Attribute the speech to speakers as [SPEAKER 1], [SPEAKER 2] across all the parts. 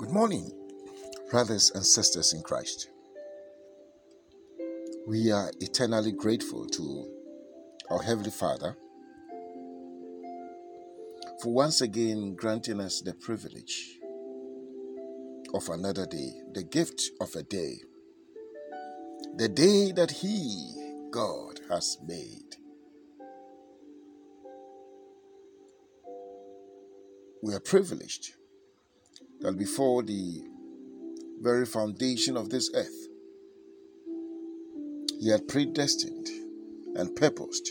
[SPEAKER 1] Good morning, brothers and sisters in Christ. We are eternally grateful to our Heavenly Father for once again granting us the privilege of another day, the gift of a day, the day that He, God, has made. We are privileged that before the very foundation of this earth, He had predestined and purposed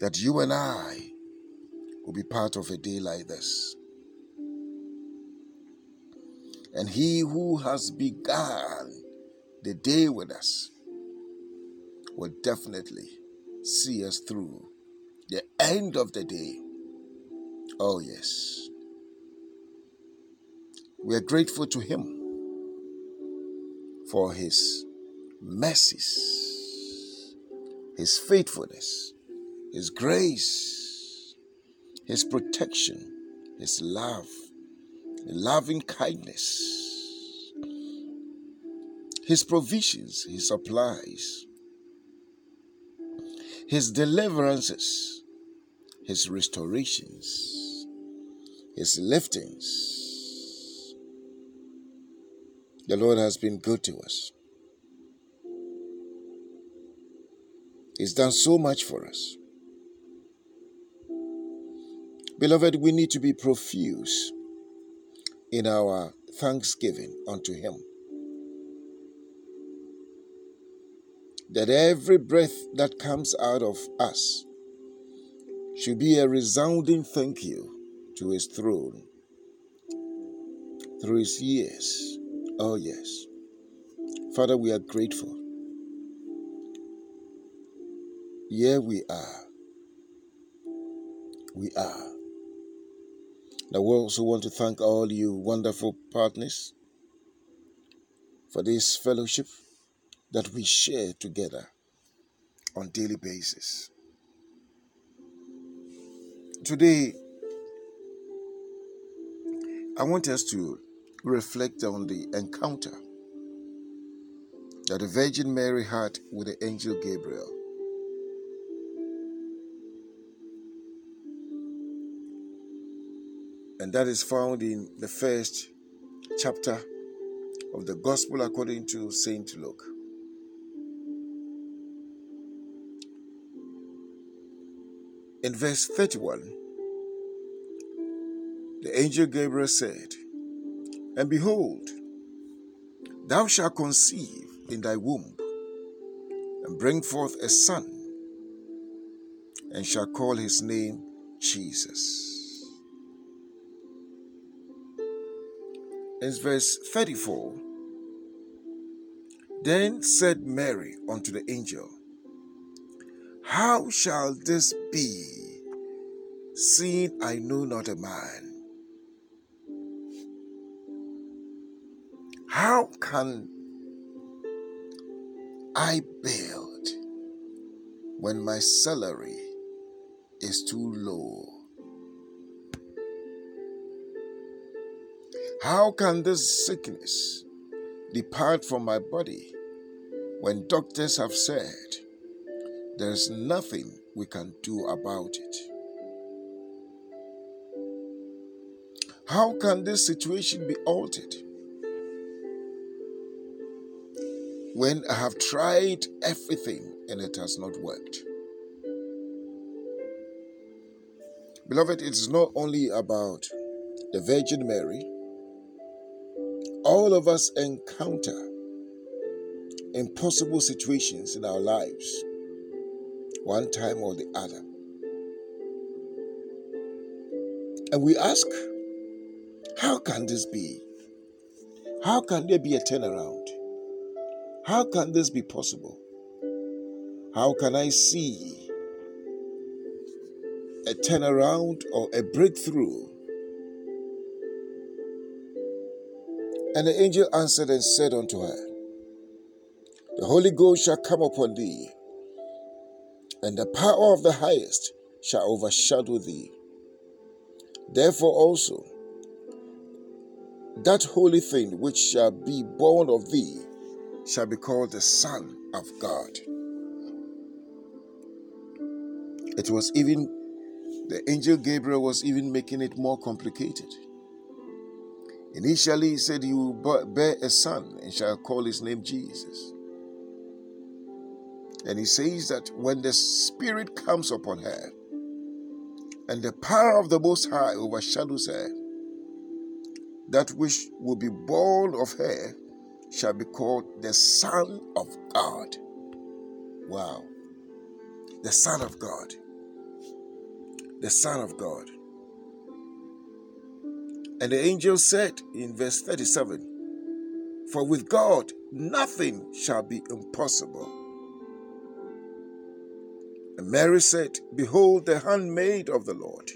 [SPEAKER 1] that you and I will be part of a day like this. And He who has begun the day with us will definitely see us through the end of the day. Oh, yes. We are grateful to Him for His mercies, His faithfulness, His grace, His protection, His love, loving kindness, His provisions, His supplies, His deliverances, His restorations, His liftings the Lord has been good to us. He's done so much for us. Beloved, we need to be profuse in our thanksgiving unto Him. That every breath that comes out of us should be a resounding thank you to His throne through His years Oh, yes. Father, we are grateful. Here we are. We are. Now, we also want to thank all you wonderful partners for this fellowship that we share together on daily basis. Today, I want us to reflect on the encounter that the Virgin Mary had with the angel Gabriel. And that is found in the first chapter of the Gospel according to St. Luke. In verse 31, the angel Gabriel said, and behold, thou shalt conceive in thy womb, and bring forth a son, and shall call his name Jesus. In verse 34, then said Mary unto the angel, How shall this be, seeing I know not a man? How can I build when my salary is too low? How can this sickness depart from my body when doctors have said there's nothing we can do about it? How can this situation be altered when I have tried everything and it has not worked. Beloved, it's not only about the Virgin Mary. All of us encounter impossible situations in our lives, one time or the other. And we ask, how can this be? How can there be a turnaround? How can this be possible? How can I see a turnaround or a breakthrough? And the angel answered and said unto her, The Holy Ghost shall come upon thee, and the power of the highest shall overshadow thee. Therefore also, that holy thing which shall be born of thee shall be called the Son of God. It was even, the angel Gabriel was even making it more complicated. Initially, he said, You will bear a son and shall call his name Jesus. And he says that when the Spirit comes upon her and the power of the Most High overshadows her, that which will be born of her shall be called the Son of God. Wow. The Son of God. The Son of God. And the angel said in verse 37 For with God nothing shall be impossible. And Mary said, Behold, the handmaid of the Lord.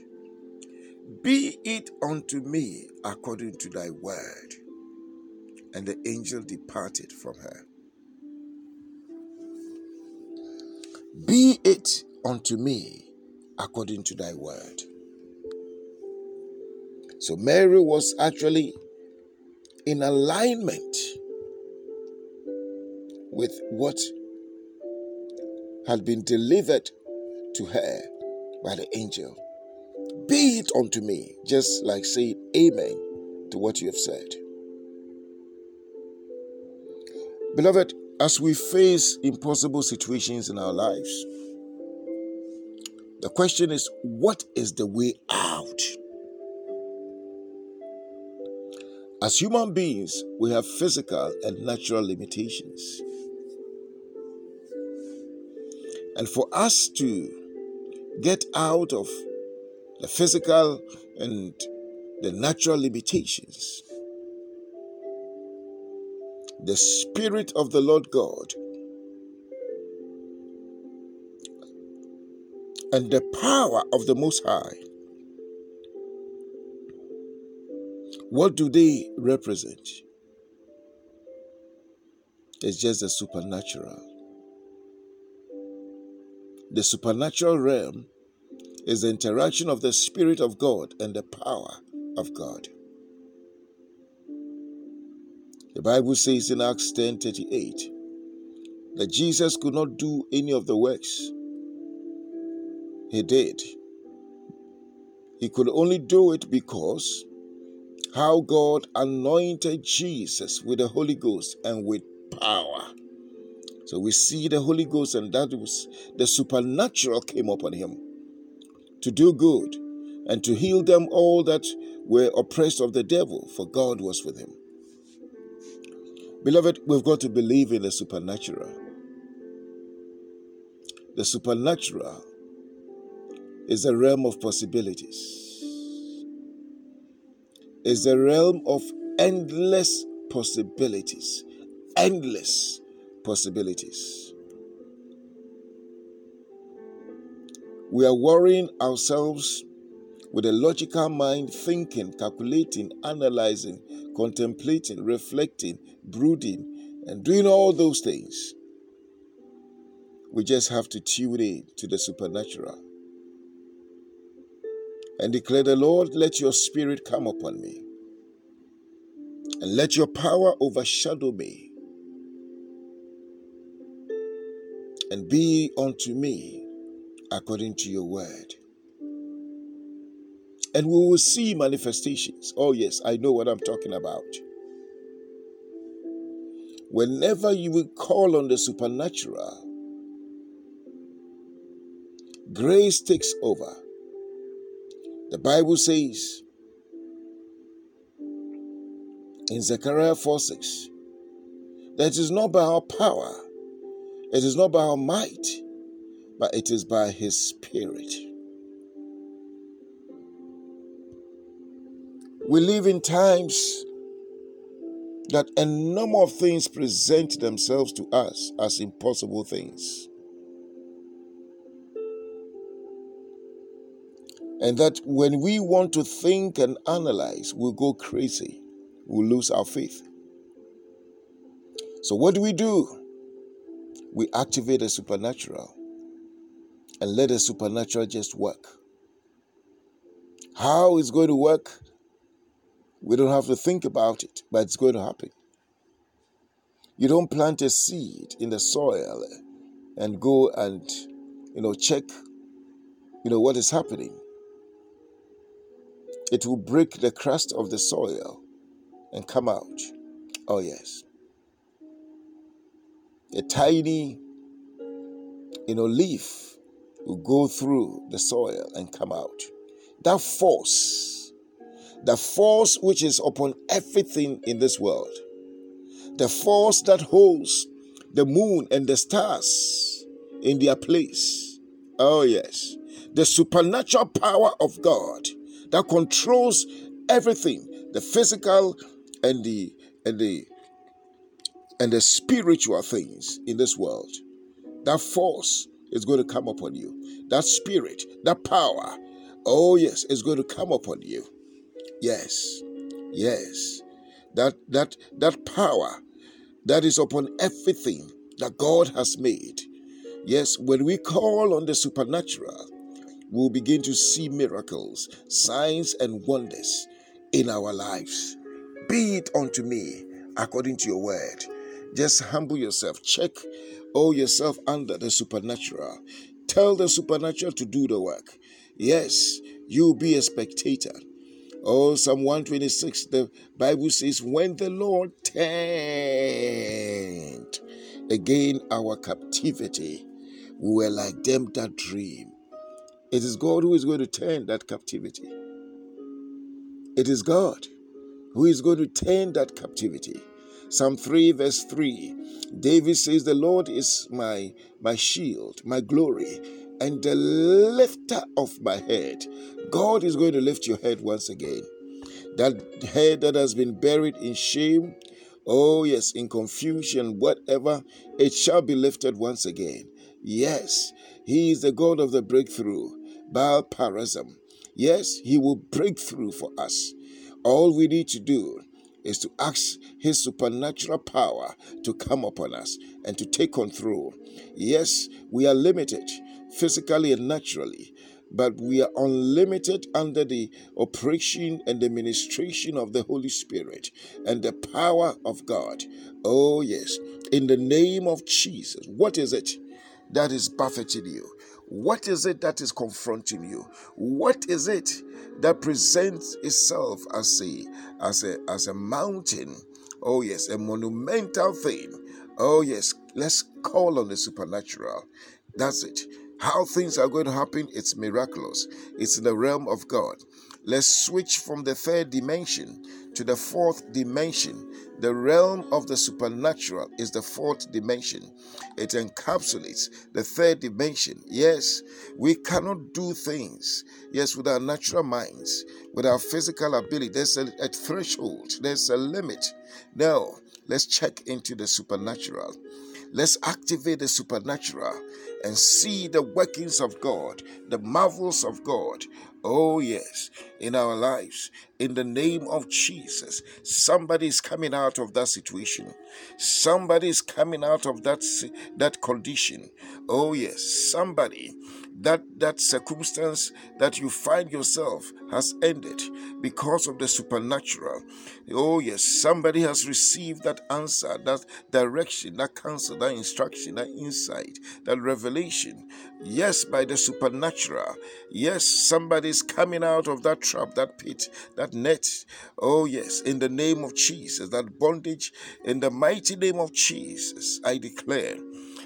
[SPEAKER 1] Be it unto me according to thy word. And the angel departed from her. Be it unto me according to thy word. So Mary was actually in alignment with what had been delivered to her by the angel. Be it unto me, just like saying amen to what you have said. Beloved, as we face impossible situations in our lives, the question is what is the way out? As human beings, we have physical and natural limitations. And for us to get out of the physical and the natural limitations, the Spirit of the Lord God and the power of the Most High What do they represent? It's just the supernatural. The supernatural realm is the interaction of the Spirit of God and the power of God. The Bible says in Acts 10 38 that Jesus could not do any of the works he did. He could only do it because how God anointed Jesus with the Holy Ghost and with power. So we see the Holy Ghost, and that was the supernatural came upon him to do good and to heal them all that were oppressed of the devil, for God was with him. Beloved, we've got to believe in the supernatural. The supernatural is a realm of possibilities is a realm of endless possibilities. Endless possibilities. We are worrying ourselves with a logical mind, thinking, calculating, analyzing, contemplating, reflecting, brooding, and doing all those things. We just have to tune in to the supernatural and declare, The Lord, let your spirit come upon me, and let your power overshadow me, and be unto me according to your word. And we will see manifestations. Oh, yes, I know what I'm talking about. Whenever you will call on the supernatural, grace takes over the Bible says in Zechariah 4 6 that it is not by our power, it is not by our might, but it is by His Spirit. We live in times that a number of things present themselves to us as impossible things. And that when we want to think and analyze, we'll go crazy. We'll lose our faith. So, what do we do? We activate the supernatural and let the supernatural just work. How it's going to work, We don't have to think about it, but it's going to happen. You don't plant a seed in the soil and go and you know check you know what is happening. It will break the crust of the soil and come out. Oh yes. A tiny you know leaf will go through the soil and come out. That force, the force which is upon everything in this world, the force that holds the moon and the stars in their place. Oh, yes. The supernatural power of God that controls everything the physical and the and the and the spiritual things in this world that force is going to come upon you that spirit that power oh yes is going to come upon you yes yes that that that power that is upon everything that God has made. Yes, when we call on the supernatural, we'll begin to see miracles, signs, and wonders in our lives. Be it unto me according to your word. Just humble yourself. Check all yourself under the supernatural. Tell the supernatural to do the work. Yes, you be a spectator. Oh, Psalm 126, the Bible says, When the Lord turned again our captivity, we were like them that dream. It is God who is going to turn that captivity. It is God who is going to turn that captivity. Psalm 3, verse 3. David says, The Lord is my, my shield, my glory, and the lifter of my head. God is going to lift your head once again. That head that has been buried in shame, oh yes, in confusion, whatever, it shall be lifted once again. Yes, He is the God of the breakthrough, Baal Perazim. Yes, He will break through for us. All we need to do is to ask His supernatural power to come upon us and to take control. Yes, we are limited physically and naturally, but we are unlimited under the operation and the ministration of the Holy Spirit and the power of God. Oh, yes, in the name of Jesus. What is it that is buffeting you? What is it that is confronting you? What is it that presents itself as a as a as a mountain? Oh yes, a monumental thing. Oh yes, let's call on the supernatural. That's it. How things are going to happen, it's miraculous. It's in the realm of God. Let's switch from the third dimension to the fourth dimension. The realm of the supernatural is the fourth dimension. It encapsulates the third dimension. Yes, we cannot do things, yes, with our natural minds, with our physical ability. There's a, a threshold, there's a limit. Now, let's check into the supernatural. Let's activate the supernatural and see the workings of God, the marvels of God. Oh, yes, in our lives, in the name of Jesus, somebody is coming out of that situation. Somebody is coming out of that, that condition. Oh, yes, somebody that that circumstance that you find yourself has ended because of the supernatural. Oh yes somebody has received that answer that direction that counsel that instruction that insight that revelation. Yes by the supernatural. Yes somebody is coming out of that trap that pit that net. Oh yes in the name of jesus that bondage in the mighty name of jesus i declare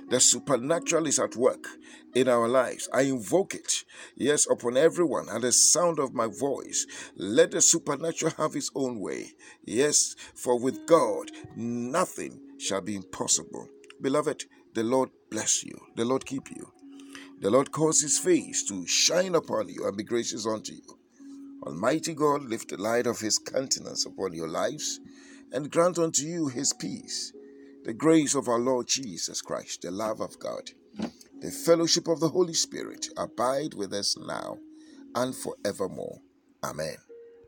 [SPEAKER 1] the supernatural is at work in our lives. I invoke it, yes, upon everyone at the sound of my voice. Let the supernatural have its own way. Yes, for with God nothing shall be impossible. Beloved, the Lord bless you, the Lord keep you. The Lord cause his face to shine upon you and be gracious unto you. Almighty God, lift the light of his countenance upon your lives and grant unto you his peace, the grace of our Lord Jesus Christ, the love of God the fellowship of the Holy Spirit abide with us now and forevermore. Amen.